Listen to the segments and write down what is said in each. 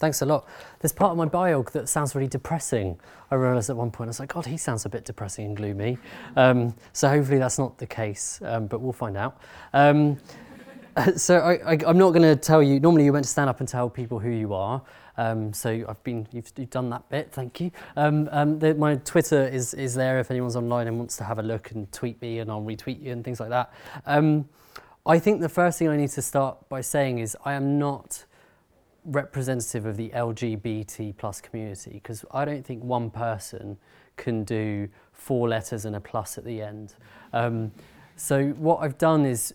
Thanks a lot. There's part of my bio that sounds really depressing. I realised at one point, I was like, God, he sounds a bit depressing and gloomy. Um, so hopefully that's not the case, um, but we'll find out. Um, so I, am not going to tell you, normally you're meant to stand up and tell people who you are. Um, so I've been, you've, you've, done that bit, thank you. Um, um, the, my Twitter is, is there if anyone's online and wants to have a look and tweet me and I'll retweet you and things like that. I think the first thing I need to start by saying is I am not representative of the LGBT plus community because I don't think one person can do four letters and a plus at the end. Um, so what I've done is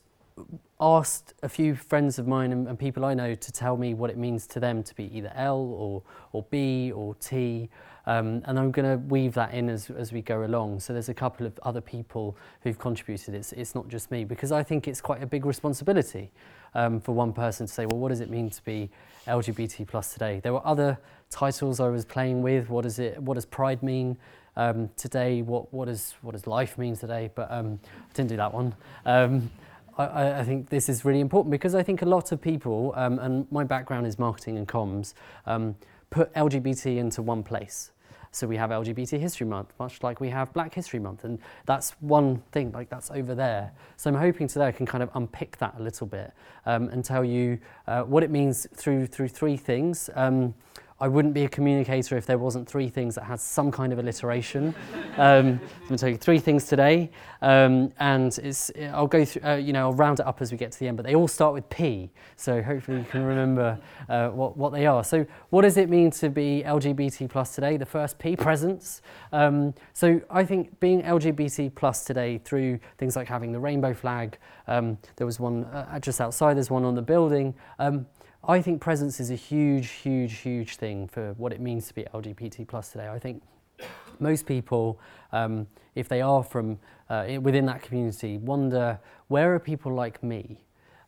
asked a few friends of mine and, and, people I know to tell me what it means to them to be either L or, or B or T. Um, and I'm going to weave that in as, as we go along. So there's a couple of other people who've contributed. It's, it's not just me because I think it's quite a big responsibility um, for one person to say, well, what does it mean to be LGBT plus today? There were other titles I was playing with. What does it? What does pride mean um, today? What what does what does life mean today? But um, I didn't do that one. Um, I, I, think this is really important because I think a lot of people, um, and my background is marketing and comms, um, put LGBT into one place. So we have LGBT History Month, much like we have Black History Month, and that's one thing, like that's over there. So I'm hoping today I can kind of unpick that a little bit um, and tell you uh, what it means through through three things. Um, I wouldn't be a communicator if there wasn't three things that had some kind of alliteration. um, I'm going to tell you three things today, um, and it's, I'll go through, uh, you know, I'll round it up as we get to the end, but they all start with P, so hopefully you can remember uh, what, what they are. So what does it mean to be LGBT plus today? The first P, presence. Um, so I think being LGBT plus today through things like having the rainbow flag, um, there was one uh, just outside, there's one on the building, um, I think presence is a huge, huge, huge thing for what it means to be LGBT plus today. I think most people, um, if they are from uh, within that community, wonder where are people like me,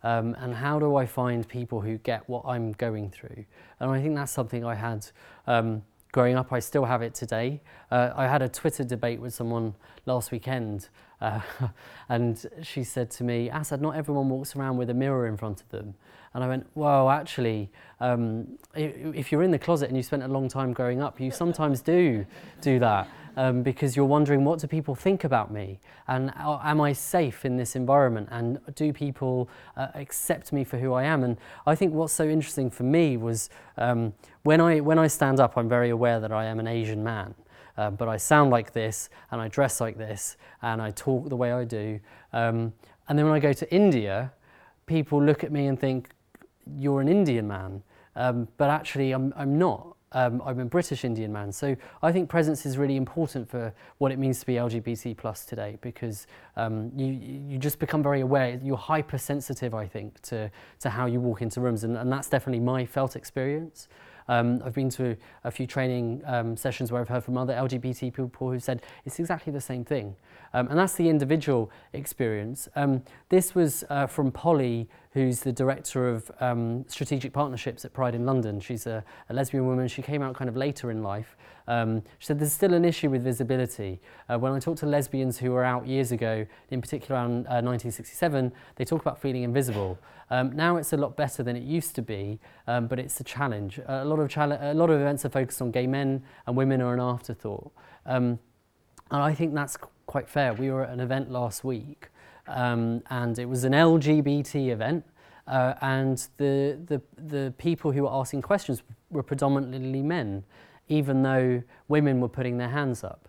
um, and how do I find people who get what I'm going through? And I think that's something I had um, growing up. I still have it today. Uh, I had a Twitter debate with someone last weekend, uh, and she said to me, "Asad, not everyone walks around with a mirror in front of them." And I went, well, actually, um, if you're in the closet and you spent a long time growing up, you sometimes do do that um, because you're wondering, what do people think about me? And uh, am I safe in this environment? And do people uh, accept me for who I am? And I think what's so interesting for me was um, when, I, when I stand up, I'm very aware that I am an Asian man. Uh, but I sound like this, and I dress like this, and I talk the way I do. Um, and then when I go to India, people look at me and think, you're an Indian man, um, but actually I'm, I'm not. Um, I'm a British Indian man. So I think presence is really important for what it means to be LGBT plus today because um, you, you just become very aware. You're hypersensitive, I think, to, to how you walk into rooms. And, and that's definitely my felt experience. Um, I've been to a few training um, sessions where I've heard from other LGBT people who said it's exactly the same thing. Um, and that's the individual experience. Um, this was uh, from Polly, who's the director of um, strategic partnerships at Pride in London. She's a, a lesbian woman. She came out kind of later in life. Um, she said there's still an issue with visibility. Uh, when I talk to lesbians who were out years ago, in particular around uh, 1967, they talk about feeling invisible. Um, now it's a lot better than it used to be, um, but it's a challenge. A, lot of a lot of events are focused on gay men, and women are an afterthought. Um, and I think that's quite fair. We were at an event last week, um, and it was an LGBT event. Uh, and the, the, the people who were asking questions were predominantly men even though women were putting their hands up.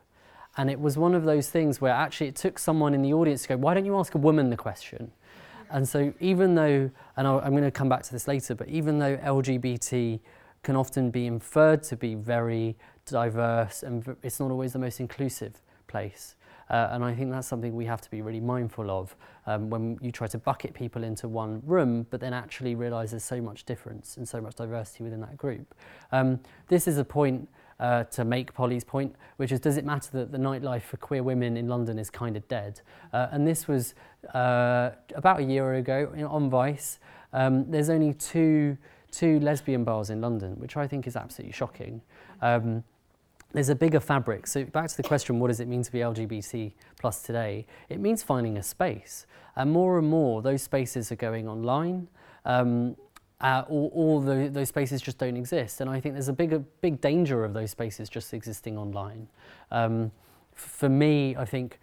And it was one of those things where actually it took someone in the audience to go, why don't you ask a woman the question? And so, even though, and I'm going to come back to this later, but even though LGBT can often be inferred to be very diverse and it's not always the most inclusive place. Uh, and I think that's something we have to be really mindful of um, when you try to bucket people into one room, but then actually realize there's so much difference and so much diversity within that group. Um, this is a point uh, to make Polly's point, which is does it matter that the nightlife for queer women in London is kind of dead? Uh, and this was uh, about a year ago know, on Vice. Um, there's only two, two lesbian bars in London, which I think is absolutely shocking. Um, there's a bigger fabric. So back to the question, what does it mean to be LGBT plus today? It means finding a space. And more and more, those spaces are going online. Um, uh, all, all the, those spaces just don't exist. And I think there's a big, a big danger of those spaces just existing online. Um, for me, I think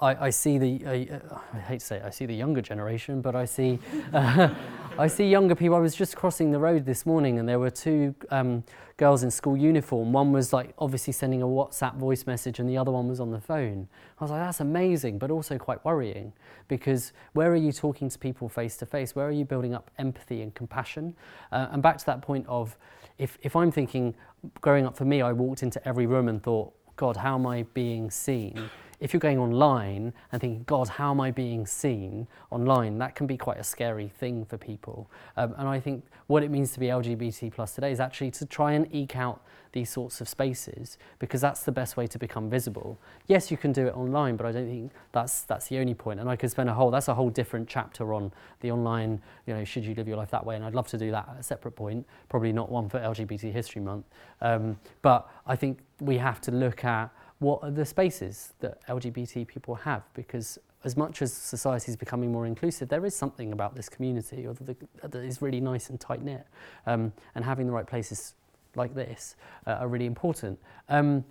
I, I see the, uh, I hate to say it, I see the younger generation, but I see, uh, I see younger people. I was just crossing the road this morning and there were two um, girls in school uniform. One was like obviously sending a WhatsApp voice message and the other one was on the phone. I was like, that's amazing, but also quite worrying because where are you talking to people face to face? Where are you building up empathy and compassion? Uh, and back to that point of if, if I'm thinking, growing up for me, I walked into every room and thought, God, how am I being seen? If you're going online and thinking, God, how am I being seen online? That can be quite a scary thing for people. Um, and I think what it means to be LGBT plus today is actually to try and eke out these sorts of spaces because that's the best way to become visible. Yes, you can do it online, but I don't think that's that's the only point. And I could spend a whole that's a whole different chapter on the online. You know, should you live your life that way? And I'd love to do that at a separate point. Probably not one for LGBT History Month. Um, but I think we have to look at what are the spaces that LGBT people have because as much as society is becoming more inclusive, there is something about this community or the, that is really nice and tight knit, um, and having the right places like this uh, are really important. Um,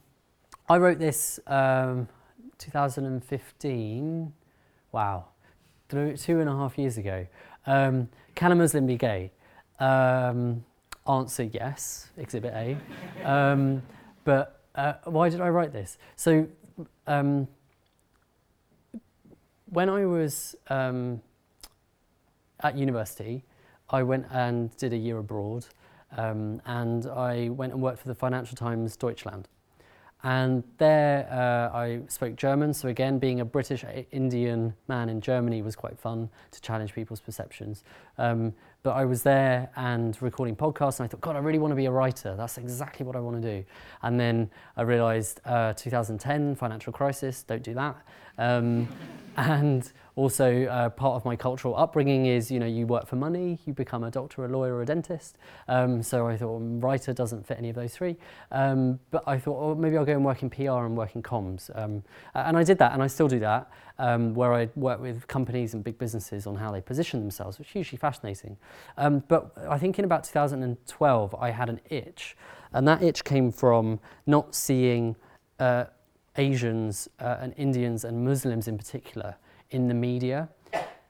I wrote this um, 2015. Wow, two and a half years ago. Um, can a Muslim be gay? Um, answer yes, Exhibit A. Um, but uh, why did I write this? So, um, when I was um, at university, I went and did a year abroad, um, and I went and worked for the Financial Times Deutschland. And there uh, I spoke German, so again, being a British Indian man in Germany was quite fun to challenge people's perceptions. Um, but I was there and recording podcasts, and I thought, God, I really want to be a writer. That's exactly what I want to do. And then I realized uh, 2010, financial crisis, don't do that. Um, and also, uh, part of my cultural upbringing is, you know, you work for money, you become a doctor, a lawyer, or a dentist. Um, so I thought, writer doesn't fit any of those three. Um, but I thought, oh, maybe I'll go and work in PR and work in comms. Um, and I did that, and I still do that, um, where I work with companies and big businesses on how they position themselves, which is hugely fascinating. Um, but I think in about 2012, I had an itch, and that itch came from not seeing uh, Asians uh, and Indians and Muslims in particular in the media.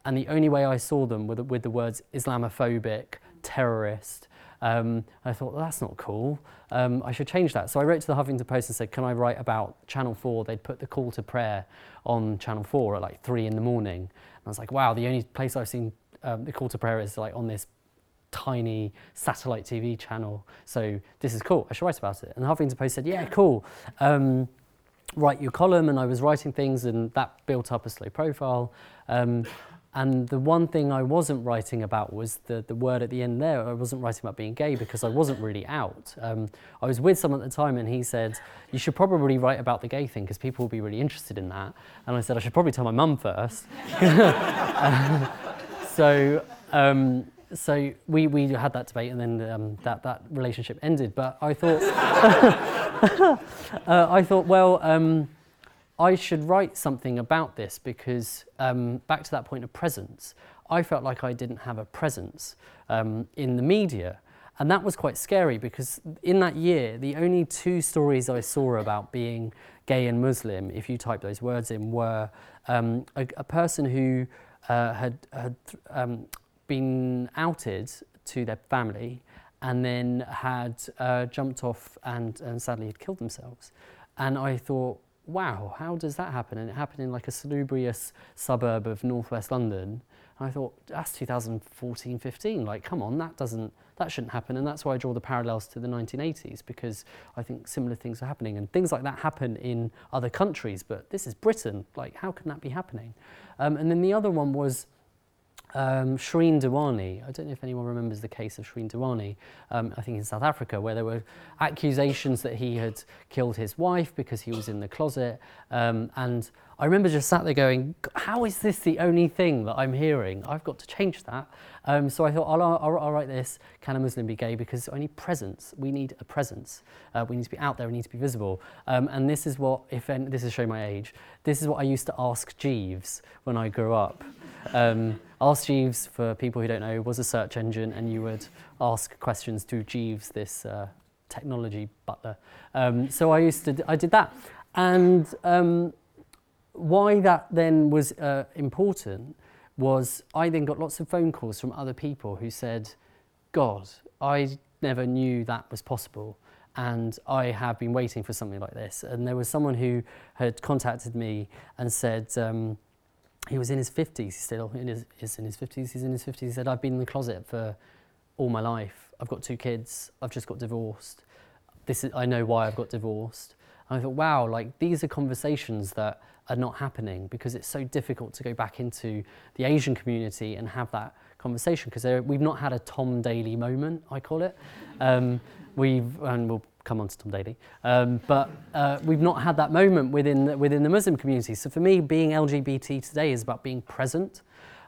And the only way I saw them the, with the words Islamophobic, terrorist. Um, I thought, well, that's not cool. Um, I should change that. So I wrote to the Huffington Post and said, can I write about Channel 4? They'd put the call to prayer on Channel 4 at like 3 in the morning. And I was like, wow, the only place I've seen um, the call to prayer is like on this tiny satellite TV channel. So this is cool. I should write about it. And Huffington Post said, yeah, cool. Um, write your column, and I was writing things, and that built up a slow profile. Um, and the one thing I wasn't writing about was the, the word at the end there. I wasn't writing about being gay because I wasn't really out. Um, I was with someone at the time and he said, You should probably write about the gay thing because people will be really interested in that. And I said, I should probably tell my mum first. so, um, so we, we had that debate and then um, that, that relationship ended. But I thought, uh, I thought, well, um, I should write something about this because, um, back to that point of presence, I felt like I didn't have a presence um, in the media. And that was quite scary because in that year, the only two stories I saw about being gay and Muslim, if you type those words in, were um, a, a, person who uh, had, had um, been outed to their family and then had uh, jumped off and, and sadly had killed themselves. And I thought, wow, how does that happen? And it happened in like a salubrious suburb of northwest London. And I thought, that's 2014, 15. Like, come on, that doesn't, that shouldn't happen. And that's why I draw the parallels to the 1980s because I think similar things are happening. And things like that happen in other countries, but this is Britain. Like, how can that be happening? Um, and then the other one was um, Shrien Dewani, I don't know if anyone remembers the case of Shrien Dewani, um, I think in South Africa, where there were accusations that he had killed his wife because he was in the closet. Um, and I remember just sat there going, how is this the only thing that I'm hearing? I've got to change that. Um, so I thought, I'll, I'll, I'll, write this, Can a Muslim be gay? Because I need presence. We need a presence. Uh, we need to be out there, we need to be visible. Um, and this is what, if any, this is showing my age, this is what I used to ask Jeeves when I grew up. Um, Ask Jeeves, for people who don't know, was a search engine, and you would ask questions to Jeeves, this uh, technology butler. Um, so I used to, I did that. And um, why that then was uh, important was I then got lots of phone calls from other people who said, God, I never knew that was possible. And I have been waiting for something like this. And there was someone who had contacted me and said, um, he was in his 50s still, in his, he's in his 50s, he's in his 50s. He said, I've been in the closet for all my life. I've got two kids, I've just got divorced. This is, I know why I've got divorced. And I thought, wow, like these are conversations that are not happening because it's so difficult to go back into the Asian community and have that conversation because we've not had a Tom Daley moment, I call it. Um, we've, and we'll come on to Tom Daley. um, but uh, we've not had that moment within the, within the Muslim community. So for me, being LGBT today is about being present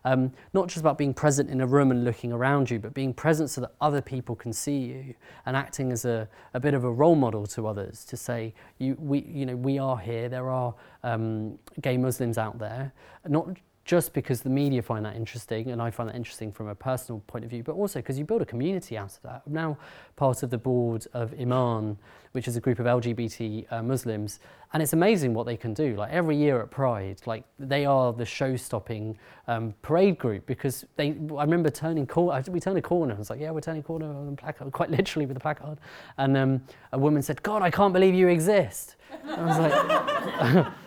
um, not just about being present in a room and looking around you, but being present so that other people can see you and acting as a, a bit of a role model to others to say, you, we, you know, we are here, there are um, gay Muslims out there, not just because the media find that interesting and I find that interesting from a personal point of view, but also because you build a community out of that. I'm now part of the board of Imaan, which is a group of LGBT uh, Muslims, and it's amazing what they can do. Like every year at Pride, like they are the show-stopping um, parade group because they. I remember turning corner. We turned a corner. I was like, "Yeah, we're turning corner on the placard," quite literally with the placard, and um, a woman said, "God, I can't believe you exist." And I was like.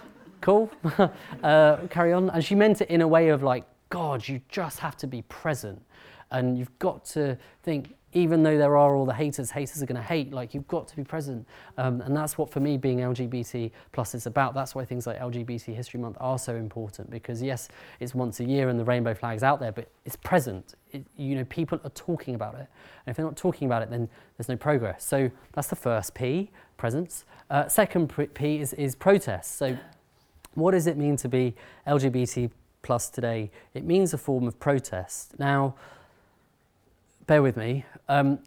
cool, uh, carry on. And she meant it in a way of like, God, you just have to be present. And you've got to think, even though there are all the haters, haters are going to hate, like you've got to be present. Um, and that's what, for me, being LGBT plus is about. That's why things like LGBT History Month are so important because, yes, it's once a year and the rainbow flag's out there, but it's present. It, you know, people are talking about it. And if they're not talking about it, then there's no progress. So that's the first P, presence. Uh, second P is, is protest. So what does it mean to be LGBT plus today? It means a form of protest. Now, bear with me. Um,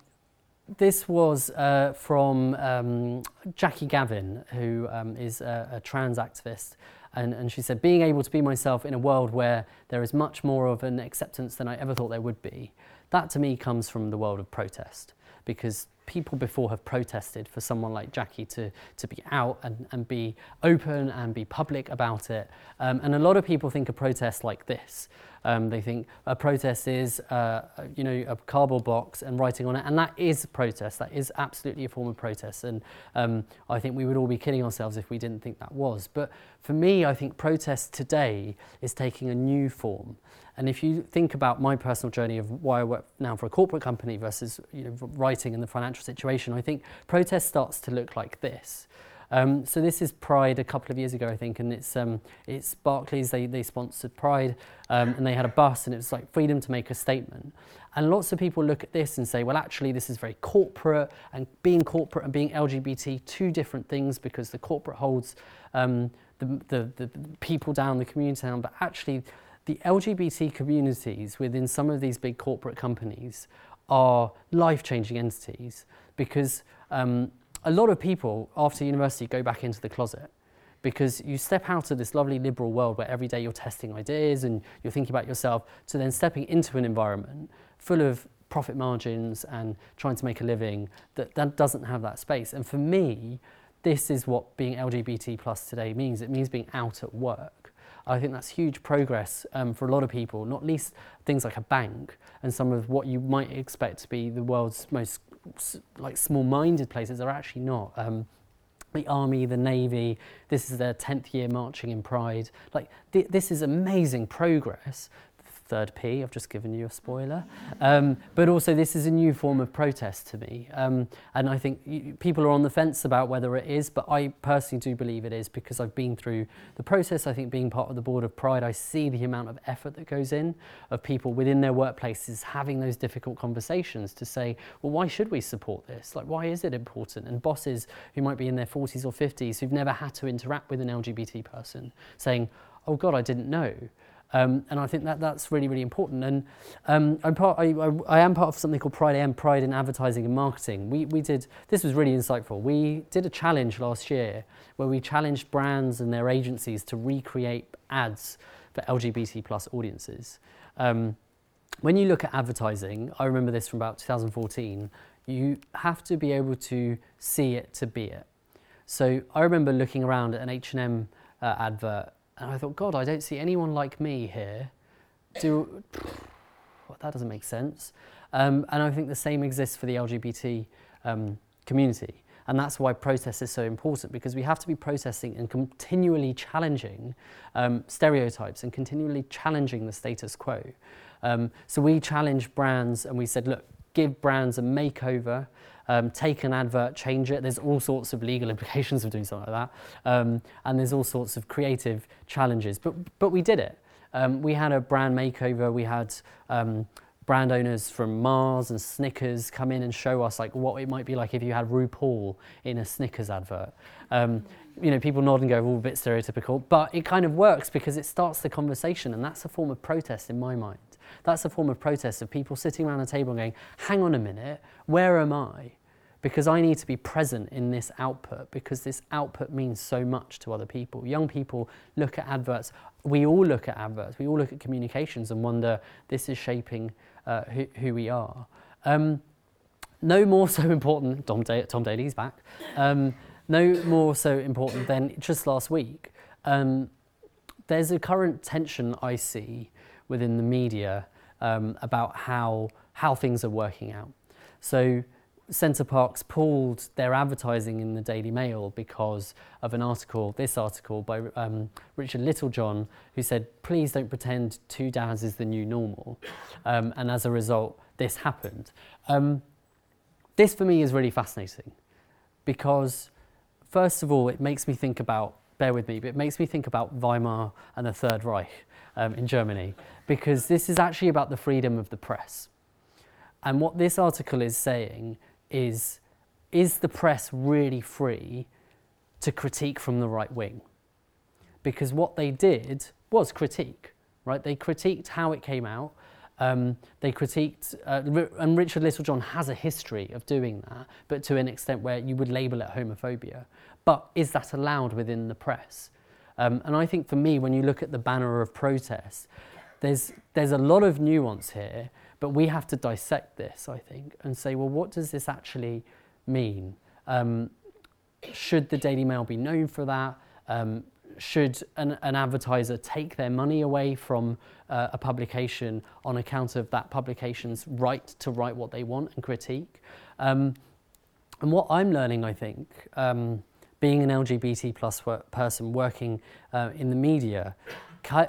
this was uh, from um, Jackie Gavin, who um, is a, a, trans activist. And, and she said, being able to be myself in a world where there is much more of an acceptance than I ever thought there would be, that to me comes from the world of protest. Because people before have protested for someone like Jackie to, to be out and, and be open and be public about it. Um, and a lot of people think a protest like this. Um, they think a protest is, uh, you know, a cardboard box and writing on it, and that is protest. That is absolutely a form of protest, and um, I think we would all be kidding ourselves if we didn't think that was. But for me, I think protest today is taking a new form. And if you think about my personal journey of why I work now for a corporate company versus you know, writing in the financial situation, I think protest starts to look like this. Um, so this is Pride a couple of years ago, I think, and it's um, it's Barclays. They they sponsored Pride, um, and they had a bus, and it was like freedom to make a statement. And lots of people look at this and say, well, actually, this is very corporate, and being corporate and being LGBT, two different things, because the corporate holds um, the, the the people down, the community down, but actually the LGBT communities within some of these big corporate companies are life changing entities because um, a lot of people after university go back into the closet because you step out of this lovely liberal world where every day you're testing ideas and you're thinking about yourself to then stepping into an environment full of profit margins and trying to make a living that, that doesn't have that space. And for me, this is what being LGBT plus today means. It means being out at work. I think that's huge progress um, for a lot of people, not least things like a bank and some of what you might expect to be the world's most like small-minded places are actually not. Um, the army, the navy, this is their 10th year marching in pride. Like th- this is amazing progress third P. I've just given you a spoiler. Um, but also, this is a new form of protest to me. Um, and I think people are on the fence about whether it is, but I personally do believe it is because I've been through the process. I think being part of the Board of Pride, I see the amount of effort that goes in of people within their workplaces having those difficult conversations to say, well, why should we support this? Like, why is it important? And bosses who might be in their 40s or 50s who've never had to interact with an LGBT person saying, oh God, I didn't know. Um, and I think that that's really, really important. And um, I'm part, I, I, I, am part of something called Pride AM, Pride in Advertising and Marketing. We, we did, this was really insightful. We did a challenge last year where we challenged brands and their agencies to recreate ads for LGBT plus audiences. Um, when you look at advertising, I remember this from about 2014, you have to be able to see it to be it. So I remember looking around at an H&M uh, advert and I thought, God, I don't see anyone like me here. Do well, that doesn't make sense. Um, and I think the same exists for the LGBT um, community. And that's why protest is so important because we have to be protesting and continually challenging um, stereotypes and continually challenging the status quo. Um, so we challenged brands and we said, look, give brands a makeover um, take an advert, change it. There's all sorts of legal implications of doing something like that. Um, and there's all sorts of creative challenges. But, but we did it. Um, we had a brand makeover. We had um, brand owners from Mars and Snickers come in and show us like what it might be like if you had RuPaul in a Snickers advert. Um, you know, people nod and go, "Oh, a bit stereotypical," but it kind of works because it starts the conversation, and that's a form of protest in my mind. That's a form of protest of people sitting around a table and going, "Hang on a minute, where am I?" Because I need to be present in this output because this output means so much to other people. Young people look at adverts, we all look at adverts, we all look at communications and wonder this is shaping uh, who, who, we are. Um, no more so important, Tom, da- Tom Daley's back, um, no more so important than just last week. Um, there's a current tension I see within the media um, about how, how things are working out. So Center Parcs pulled their advertising in the Daily Mail because of an article, this article by um, Richard Littlejohn, who said, please don't pretend two dads is the new normal. Um, and as a result, this happened. Um, this for me is really fascinating because, first of all, it makes me think about, bear with me, but it makes me think about Weimar and the Third Reich um, in Germany because this is actually about the freedom of the press. And what this article is saying is is the press really free to critique from the right wing? Because what they did was critique, right? They critiqued how it came out. Um, they critiqued, uh, and Richard Littlejohn has a history of doing that, but to an extent where you would label it homophobia. But is that allowed within the press? Um, and I think for me, when you look at the banner of protest, there's, there's a lot of nuance here but we have to dissect this, I think, and say, well, what does this actually mean? Um, should the Daily Mail be known for that? Um, should an, an, advertiser take their money away from uh, a publication on account of that publication's right to write what they want and critique? Um, and what I'm learning, I think, um, being an LGBT plus person working uh, in the media,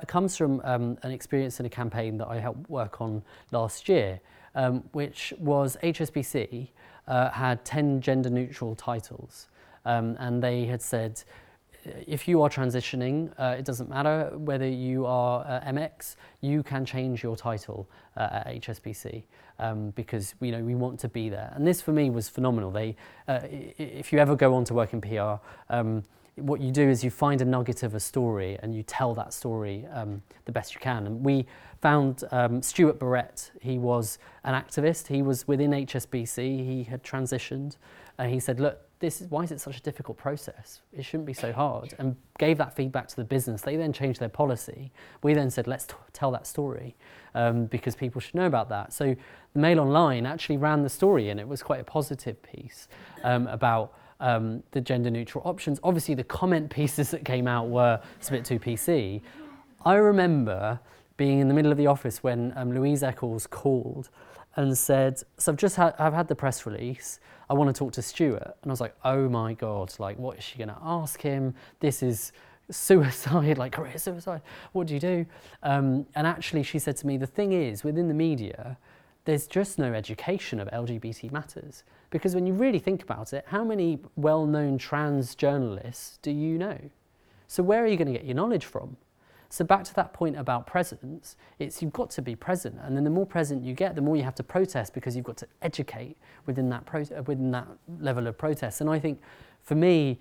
comes from um, an experience in a campaign that I helped work on last year, um, which was HSBC uh, had 10 gender neutral titles. Um, and they had said, if you are transitioning, uh, it doesn't matter whether you are uh, MX, you can change your title uh, at HSBC um, because you know we want to be there. And this for me was phenomenal. They, uh, if you ever go on to work in PR, um, what you do is you find a nugget of a story and you tell that story um, the best you can. And we found um, Stuart Barrett. He was an activist. He was within HSBC. He had transitioned, and he said, "Look, this is why is it such a difficult process? It shouldn't be so hard." And gave that feedback to the business. They then changed their policy. We then said, "Let's t- tell that story um, because people should know about that." So the Mail Online actually ran the story, and it was quite a positive piece um, about um, the gender neutral options. Obviously, the comment pieces that came out were a bit too PC. I remember being in the middle of the office when um, Louise Eccles called and said, "So I've just had I've had the press release. I want to talk to Stuart." And I was like, "Oh my god! Like, what is she going to ask him? This is." suicide, like career suicide. What do you do? Um, and actually, she said to me, the thing is, within the media, there's just no education of LGBT matters. Because when you really think about it, how many well known trans journalists do you know? So, where are you going to get your knowledge from? So, back to that point about presence, it's you've got to be present. And then the more present you get, the more you have to protest because you've got to educate within that, pro- within that level of protest. And I think for me,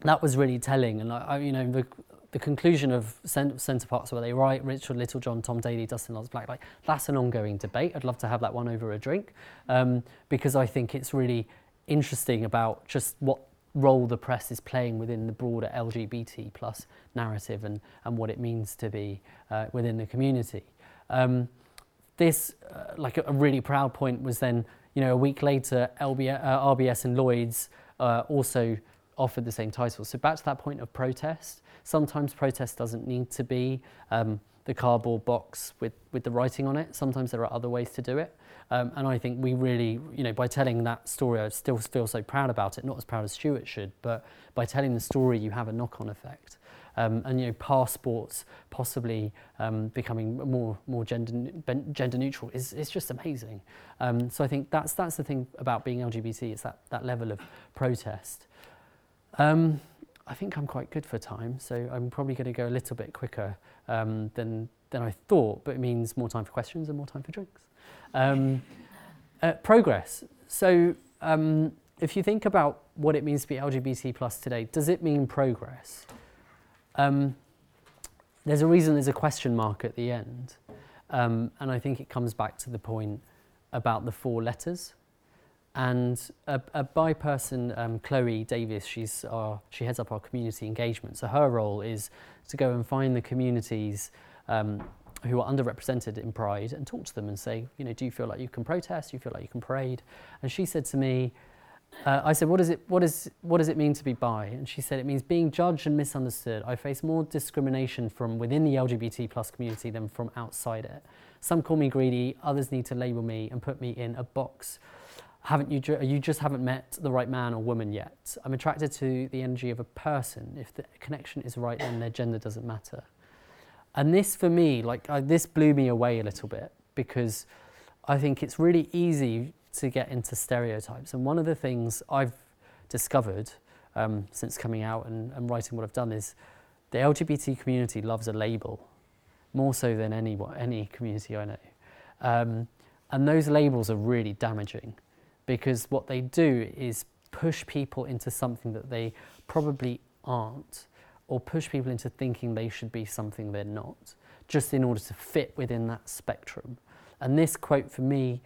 that was really telling. And I, you know, the, the conclusion of Center Parcs where they write Richard Littlejohn, Tom Daley, Dustin Lance Black, like that's an ongoing debate. I'd love to have that one over a drink um, because I think it's really interesting about just what role the press is playing within the broader LGBT plus narrative and, and what it means to be uh, within the community. Um, this, uh, like a, a, really proud point, was then, you know, a week later, LB, uh, RBS and Lloyd's uh, also offered the same title. So back to that point of protest, sometimes protest doesn't need to be um, the cardboard box with, with the writing on it. Sometimes there are other ways to do it. Um, and I think we really, you know, by telling that story, I still feel so proud about it, not as proud as Stuart should, but by telling the story, you have a knock on effect. Um, and you know, passports possibly um, becoming more more gender gender neutral is, is just amazing. Um, so I think that's that's the thing about being LGBT. It's that that level of protest. Um, I think I'm quite good for time, so I'm probably going to go a little bit quicker um, than, than I thought, but it means more time for questions and more time for drinks. Um, uh, progress. So um, if you think about what it means to be LGBT plus today, does it mean progress? Um, there's a reason there's a question mark at the end, um, and I think it comes back to the point about the four letters. And a, a bi person, um, Chloe Davis, she's our, she heads up our community engagement. So her role is to go and find the communities um, who are underrepresented in Pride and talk to them and say, you know, do you feel like you can protest? Do you feel like you can parade? And she said to me, uh, I said, what, is it, what, is, what does it mean to be bi? And she said, it means being judged and misunderstood. I face more discrimination from within the LGBT plus community than from outside it. Some call me greedy, others need to label me and put me in a box haven't you, you just haven't met the right man or woman yet. I'm attracted to the energy of a person. If the connection is right, then their gender doesn't matter. And this, for me, like uh, this blew me away a little bit because I think it's really easy to get into stereotypes. And one of the things I've discovered um, since coming out and, and writing what I've done is the LGBT community loves a label more so than any any community I know. Um, and those labels are really damaging because what they do is push people into something that they probably aren't or push people into thinking they should be something they're not just in order to fit within that spectrum. And this quote for me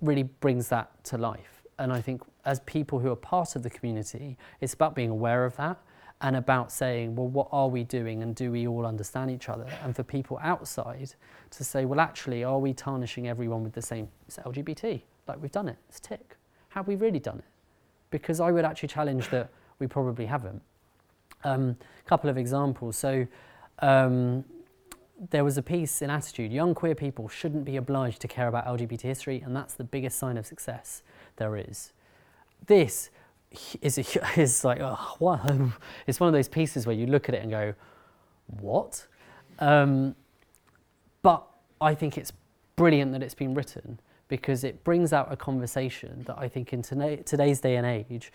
really brings that to life. And i think as people who are part of the community it's about being aware of that and about saying well what are we doing and do we all understand each other? And for people outside to say well actually are we tarnishing everyone with the same it's lgbt like we've done it. It's tick have we really done it? Because I would actually challenge that we probably haven't. A um, couple of examples. So um, there was a piece in Attitude Young queer people shouldn't be obliged to care about LGBT history, and that's the biggest sign of success there is. This is, a, is like, oh, it's one of those pieces where you look at it and go, what? Um, but I think it's brilliant that it's been written because it brings out a conversation that I think in today's day and age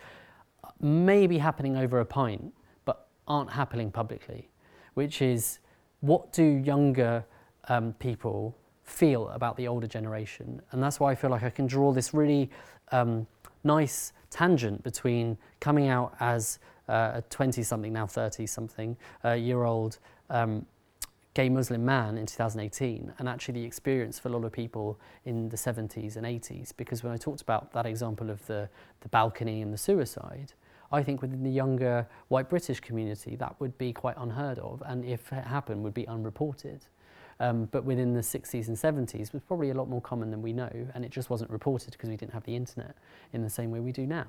may be happening over a pint, but aren't happening publicly, which is what do younger um, people feel about the older generation? And that's why I feel like I can draw this really um, nice tangent between coming out as uh, a 20 something, now 30 something uh, year old um, gay Muslim man in 2018 and actually the experience for a lot of people in the 70s and 80s. Because when I talked about that example of the, the balcony and the suicide, I think within the younger white British community that would be quite unheard of and if it happened would be unreported. Um, but within the 60s and 70s was probably a lot more common than we know and it just wasn't reported because we didn't have the internet in the same way we do now.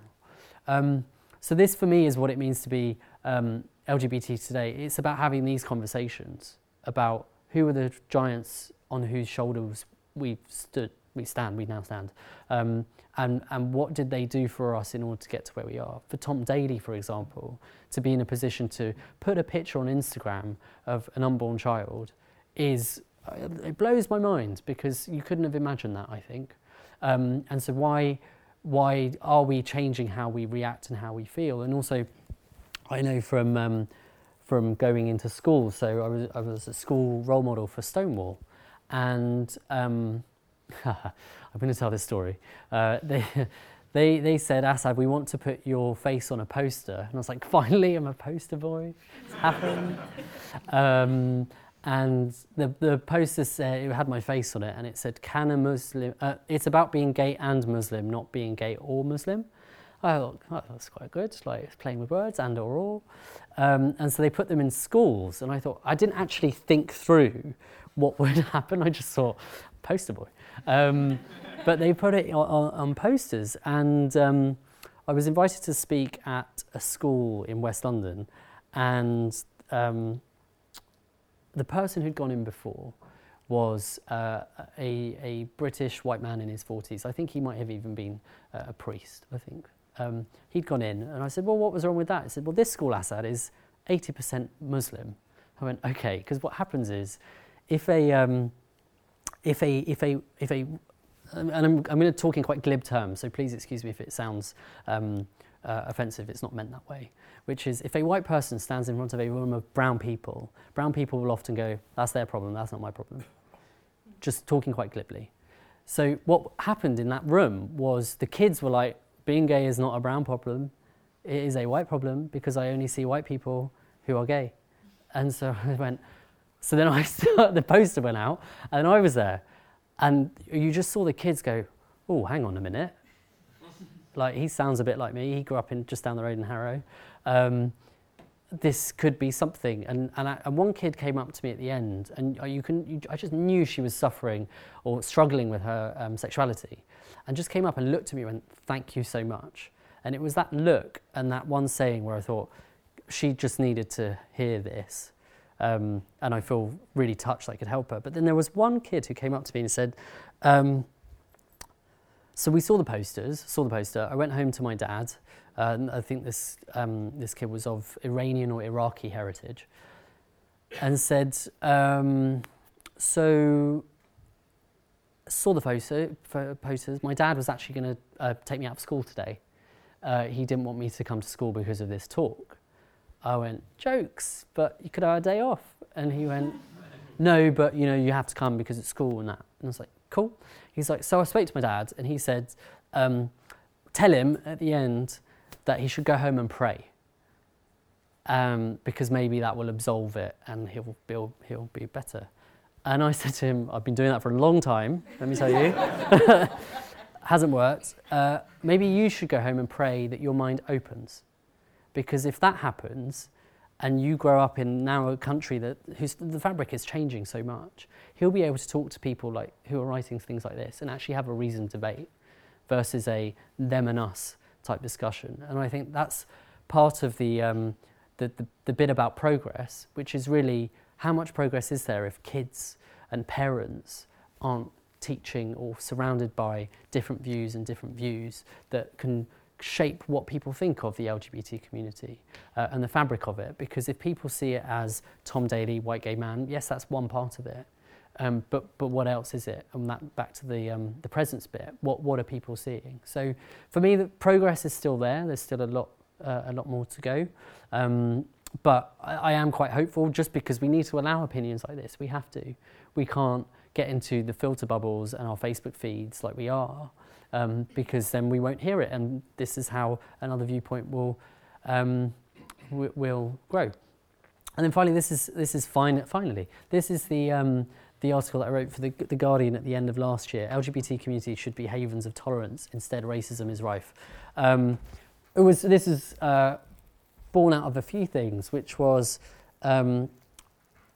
Um, so this for me is what it means to be um, LGBT today. It's about having these conversations about who are the giants on whose shoulders we've stood we stand, we now stand. Um, and, and what did they do for us in order to get to where we are? For Tom Daley, for example, to be in a position to put a picture on Instagram of an unborn child is, uh, it blows my mind because you couldn't have imagined that, I think. Um, and so why, why are we changing how we react and how we feel? And also, I know from, um, from going into school, so I was, I was a school role model for Stonewall, and um, I'm going to tell this story. Uh, they, they, they said, Asad, we want to put your face on a poster. And I was like, finally, I'm a poster boy. It's happened. um, and the, the poster said, it had my face on it, and it said, Can a Muslim, uh, it's about being gay and Muslim, not being gay or Muslim. I thought, oh, that's quite good, like playing with words and or all. Um, and so they put them in schools, and I thought, I didn't actually think through what would happen. I just thought, poster boy. Um, but they put it on, on posters, and um, I was invited to speak at a school in West London, and um, the person who'd gone in before was uh, a, a British white man in his 40s. I think he might have even been uh, a priest, I think. Um, he'd gone in, and I said, Well, what was wrong with that? He said, Well, this school, Asad, is 80% Muslim. I went, Okay, because what happens is if a, um, if a, if a, if a, and I'm, I'm going to talk in quite glib terms, so please excuse me if it sounds um, uh, offensive, it's not meant that way, which is if a white person stands in front of a room of brown people, brown people will often go, that's their problem, that's not my problem. Just talking quite glibly. So what happened in that room was the kids were like, being gay is not a brown problem, it is a white problem because I only see white people who are gay. And so I went, so then I the poster went out and I was there. And you just saw the kids go, oh, hang on a minute. like, he sounds a bit like me. He grew up in just down the road in Harrow. Um, this could be something. And, and, I, and, one kid came up to me at the end, and you can, you, I just knew she was suffering or struggling with her um, sexuality, and just came up and looked at me and went, Thank you so much. And it was that look and that one saying where I thought, she just needed to hear this. Um, and I feel really touched that I could help her. But then there was one kid who came up to me and said, um, so we saw the posters, saw the poster. I went home to my dad. Uh, I think this, um, this kid was of Iranian or Iraqi heritage. And said, um, so saw the poster, posters. My dad was actually going to uh, take me out of school today. Uh, he didn't want me to come to school because of this talk. I went, jokes, but you could have a day off. And he went, no, but you know, you have to come because it's school and that. And I was like, cool. He's like, so I spoke to my dad and he said, um, tell him at the end that he should go home and pray. Um, because maybe that will absolve it and he'll, he'll, he'll be better. And I said to him, I've been doing that for a long time, let me tell you. Hasn't worked. Uh, maybe you should go home and pray that your mind opens because if that happens, and you grow up in now a country that whose the fabric is changing so much, he'll be able to talk to people like who are writing things like this and actually have a reasoned debate versus a them and us type discussion. And I think that's part of the, um, the, the, the bit about progress, which is really how much progress is there if kids and parents aren't teaching or surrounded by different views and different views that can shape what people think of the LGBT community uh, and the fabric of it. Because if people see it as Tom Daley, white gay man, yes, that's one part of it. Um, but but what else is it? And that back to the um, the presence bit. What what are people seeing? So for me, the progress is still there. There's still a lot uh, a lot more to go. Um, but I, I am quite hopeful, just because we need to allow opinions like this. We have to. We can't get into the filter bubbles and our Facebook feeds like we are um, because then we won't hear it. And this is how another viewpoint will, um, w- will grow. And then finally, this is, this is fine, finally, this is the, um, the article that I wrote for the, the Guardian at the end of last year. LGBT communities should be havens of tolerance. Instead, racism is rife. Um, it was, this is uh, born out of a few things, which was um,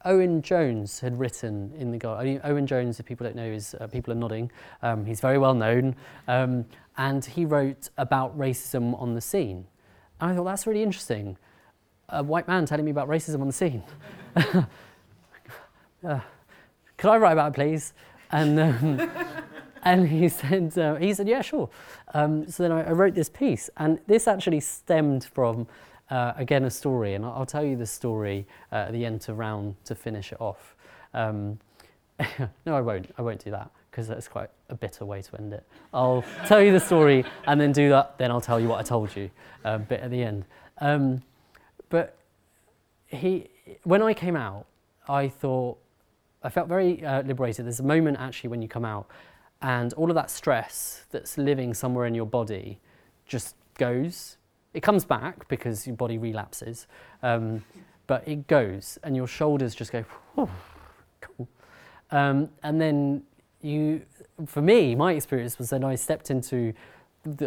Owen Jones had written in the Guardian. Owen Jones, if people don't know, is uh, people are nodding. Um, he's very well known, um, and he wrote about racism on the scene. And I thought that's really interesting. A white man telling me about racism on the scene. uh, could I write about it, please? And um, and he said, uh, he said, yeah, sure. Um, so then I, I, wrote this piece, and this actually stemmed from, uh, again, a story, and I'll, tell you the story uh, at the end to round to finish it off. Um, no, I won't. I won't do that because that's quite a bitter way to end it. I'll tell you the story and then do that. Then I'll tell you what I told you a uh, bit at the end. Um, but he, when I came out, I thought I felt very uh, liberated. There's a moment actually when you come out, and all of that stress that's living somewhere in your body just goes. It comes back because your body relapses, um, but it goes, and your shoulders just go. cool. Um, and then you, for me, my experience was then I stepped into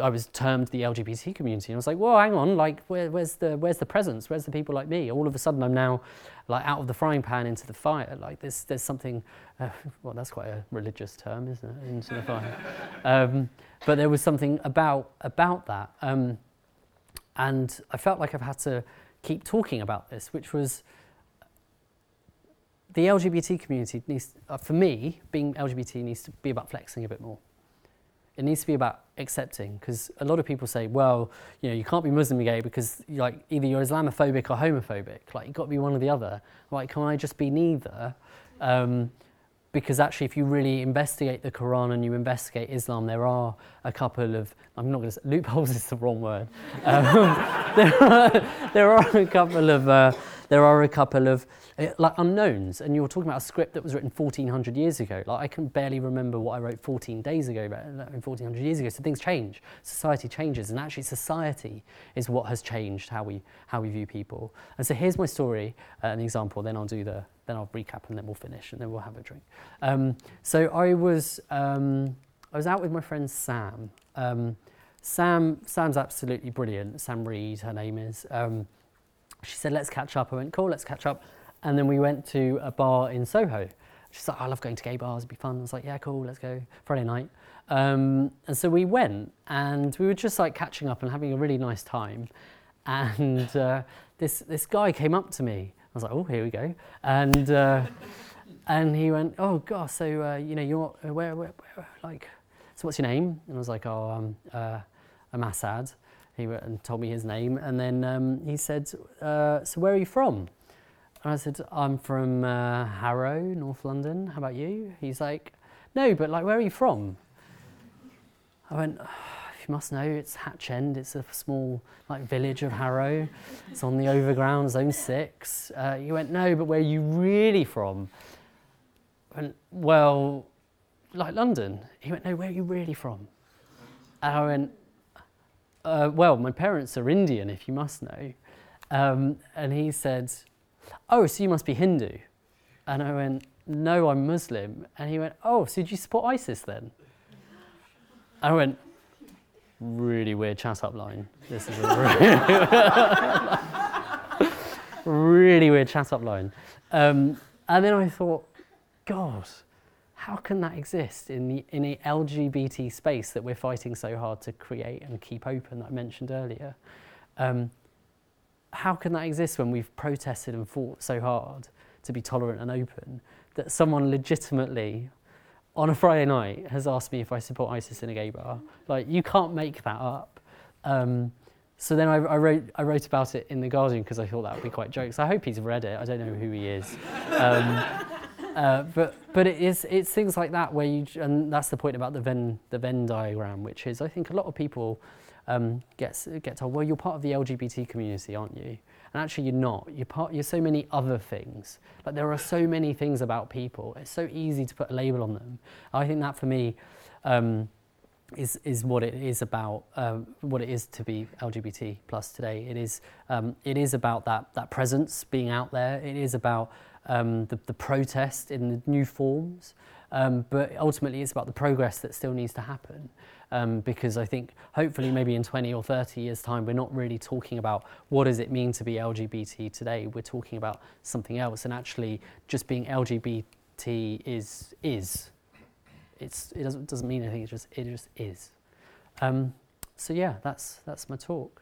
I was termed the LGBT community, and I was like, "Well, hang on, like, where, where's the where's the presence? Where's the people like me?" All of a sudden, I'm now like out of the frying pan into the fire. Like, there's there's something. Uh, well, that's quite a religious term, isn't it? Into the fire. Um, but there was something about about that, um, and I felt like I've had to keep talking about this, which was the LGBT community needs, uh, for me, being LGBT needs to be about flexing a bit more it needs to be about accepting because a lot of people say, well, you know, you can't be Muslim and gay because like either you're Islamophobic or homophobic. Like you've got to be one or the other. Like, can I just be neither? Um, because actually, if you really investigate the Quran and you investigate Islam, there are a couple of I'm not going to say loopholes is the wrong word. Um, there, are, there are a couple of uh, there are a couple of uh, like unknowns, and you're talking about a script that was written 1400 years ago. Like I can barely remember what I wrote 14 days ago, 1400 years ago. So things change, society changes, and actually society is what has changed how we how we view people. And so here's my story, uh, an example. Then I'll do the then I'll recap, and then we'll finish, and then we'll have a drink. Um, so I was um, I was out with my friend Sam. Um, Sam Sam's absolutely brilliant. Sam Reed, her name is. Um, she said, let's catch up. I went, cool, let's catch up. And then we went to a bar in Soho. She's like, I love going to gay bars, it'd be fun. I was like, yeah, cool, let's go. Friday night. Um, and so we went and we were just like catching up and having a really nice time. And uh, this, this guy came up to me. I was like, oh, here we go. And, uh, and he went, oh, gosh, so, uh, you know, you're, where, where, where, like, so what's your name? And I was like, oh, um, uh, I'm Asad. He went and told me his name, and then um, he said, uh, "So where are you from?" And I said, "I'm from uh, Harrow, North London. How about you?" He's like, "No, but like, where are you from?" I went. Oh, you must know it's Hatch End. It's a small like village of Harrow. It's on the overground, Zone Six. Uh, he went, no, but where are you really from? I went, well, like London. He went, no, where are you really from? And I went, uh, well, my parents are Indian, if you must know. Um, and he said, oh, so you must be Hindu. And I went, no, I'm Muslim. And he went, oh, so do you support ISIS then? I went, really weird chat up line. This is really, really weird chat up line. Um, and then I thought, God, how can that exist in, the, in a LGBT space that we're fighting so hard to create and keep open that I mentioned earlier? Um, how can that exist when we've protested and fought so hard to be tolerant and open that someone legitimately on a Friday night has asked me if I support ISIS in a gay bar? Like, you can't make that up. Um, so then I, I, wrote, I wrote about it in The Guardian because I thought that would be quite jokes. I hope he's read it. I don't know who he is. Um, uh, but but it is it's things like that where you and that's the point about the Venn the Venn diagram, which is I think a lot of people um, get get told, well, you're part of the LGBT community, aren't you? And actually, you're not. You're part. You're so many other things. Like there are so many things about people. It's so easy to put a label on them. I think that for me. Um, is is what it is about um, what it is to be LGBT plus today. It is um, it is about that that presence being out there. It is about um, the, the protest in the new forms, um, but ultimately it's about the progress that still needs to happen. Um, because I think hopefully maybe in 20 or 30 years' time, we're not really talking about what does it mean to be LGBT today. We're talking about something else, and actually just being LGBT is is. It's, it doesn't, doesn't mean anything. It just it just is. Um, so yeah, that's that's my talk.